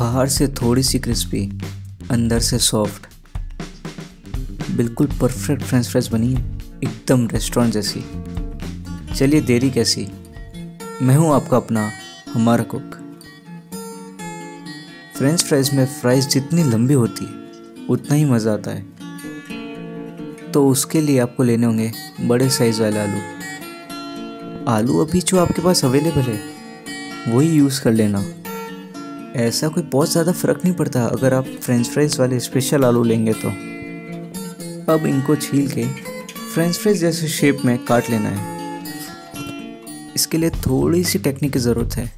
बाहर से थोड़ी सी क्रिस्पी अंदर से सॉफ्ट बिल्कुल परफेक्ट फ्रेंच फ्राइज बनी है, एकदम रेस्टोरेंट जैसी। चलिए देरी कैसी? मैं हूँ आपका अपना, हमारा कुक फ्रेंच फ्राइज में फ्राइज जितनी लंबी होती है उतना ही मज़ा आता है। तो उसके लिए आपको लेने होंगे बड़े साइज़ वाले आलू। आलू अभी जो आपके पास अवेलेबल है, वही यूज़ कर लेना। ऐसा कोई बहुत ज़्यादा फ़र्क नहीं पड़ता अगर आप फ्रेंच फ्राइज वाले स्पेशल आलू लेंगे तो। अब इनको छील के फ्रेंच फ्राइज जैसे शेप में काट लेना है। इसके लिए थोड़ी सी टेक्निक की ज़रूरत है,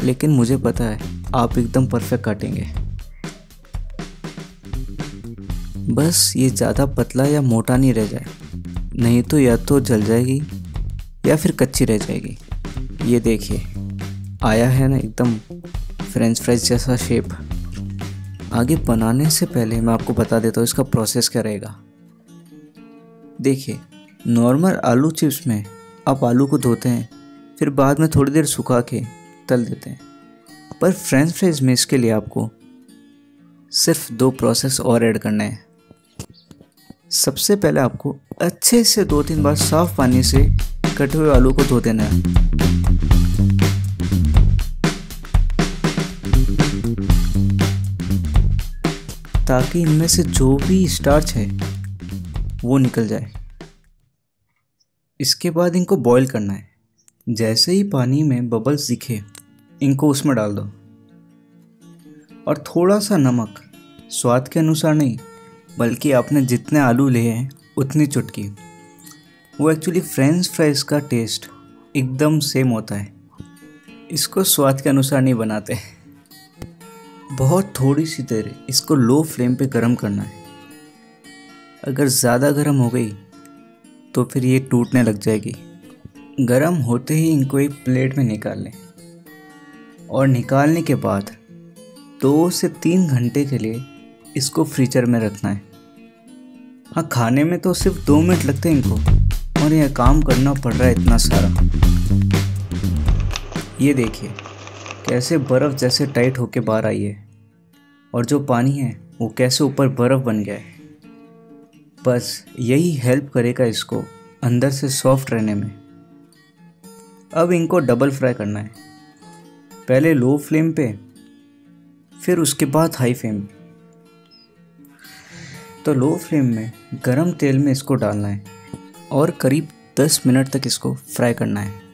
लेकिन मुझे पता है आप एकदम परफेक्ट काटेंगे। बस ये ज़्यादा पतला या मोटा नहीं रह जाए, नहीं तो या तो जल जाएगी या फिर कच्ची रह जाएगी। ये देखिए, आया है ना एकदम फ्रेंच फ्राइज जैसा शेप आगे बनाने से पहले मैं आपको बता देता हूँ इसका प्रोसेस क्या रहेगा। देखिए नॉर्मल आलू चिप्स में आप आलू को धोते हैं, फिर बाद में थोड़ी देर सुखा के तल देते हैं। पर फ्रेंच फ्राइज में इसके लिए आपको सिर्फ़ दो प्रोसेस और ऐड करना है। सबसे पहले आपको अच्छे से दो तीन बार साफ़ पानी से कटे हुए आलू को धो देना है। ताकि इनमें से जो भी स्टार्च है, वो निकल जाए। इसके बाद इनको बॉईल करना है। जैसे ही पानी में बबल्स दिखे, इनको उसमें डाल दो। और थोड़ा सा नमक, स्वाद के अनुसार नहीं, बल्कि आपने जितने आलू लिए हैं, उतनी चुटकी। वो एक्चुअली फ्रेंच फ्राइज का टेस्ट एकदम सेम होता है। इसको स्वाद के अनुसार नहीं बनाते। बहुत थोड़ी सी देर इसको लो फ्लेम पे गर्म करना है। अगर ज़्यादा गर्म हो गई तो फिर ये टूटने लग जाएगी। गर्म होते ही इनको एक प्लेट में निकाल लें। और निकालने के बाद दो से तीन घंटे के लिए इसको फ्रीजर में रखना है। हाँ खाने में तो सिर्फ़ दो मिनट लगते हैं इनको, और यह काम करना पड़ रहा है इतना सारा। ये देखिए, कैसे बर्फ़ जैसे टाइट होके बाहर आई है। और जो पानी है, वो कैसे ऊपर बर्फ़ बन गया है। बस यही हेल्प करेगा इसको अंदर से सॉफ्ट रहने में। अब इनको डबल फ्राई करना है। पहले लो फ्लेम पे, फिर उसके बाद हाई फ्लेम तो लो फ्लेम में गरम तेल में इसको डालना है और करीब 10 मिनट तक इसको फ्राई करना है।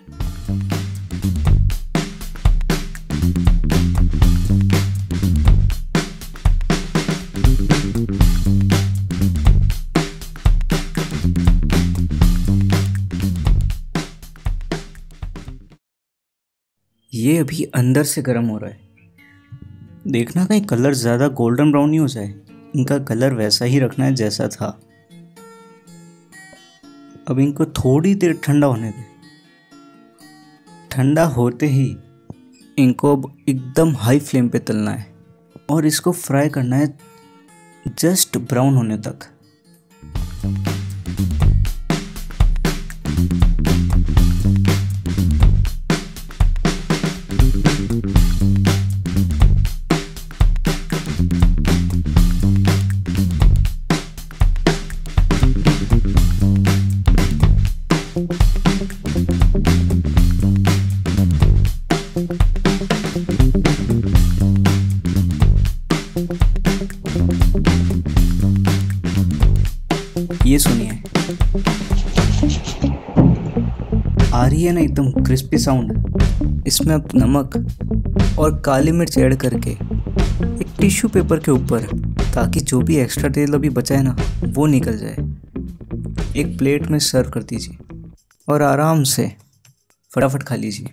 ये अभी अंदर से गर्म हो रहा है। देखना कहीं कलर ज़्यादा गोल्डन ब्राउन नहीं हो जाए। इनका कलर वैसा ही रखना है जैसा था। अब इनको थोड़ी देर ठंडा होने दें। ठंडा होते ही इनको अब एकदम हाई फ्लेम पे तलना है। और इसको फ्राई करना है जस्ट ब्राउन होने तक। ये सुनिए। आ रही है ना एकदम क्रिस्पी साउंड इसमें अब नमक और काली मिर्च ऐड करके एक टिश्यू पेपर के ऊपर, ताकि जो भी एक्स्ट्रा तेल अभी बचा है ना, वो निकल जाए। एक प्लेट में सर्व कर दीजिए और आराम से फटाफट खा लीजिए।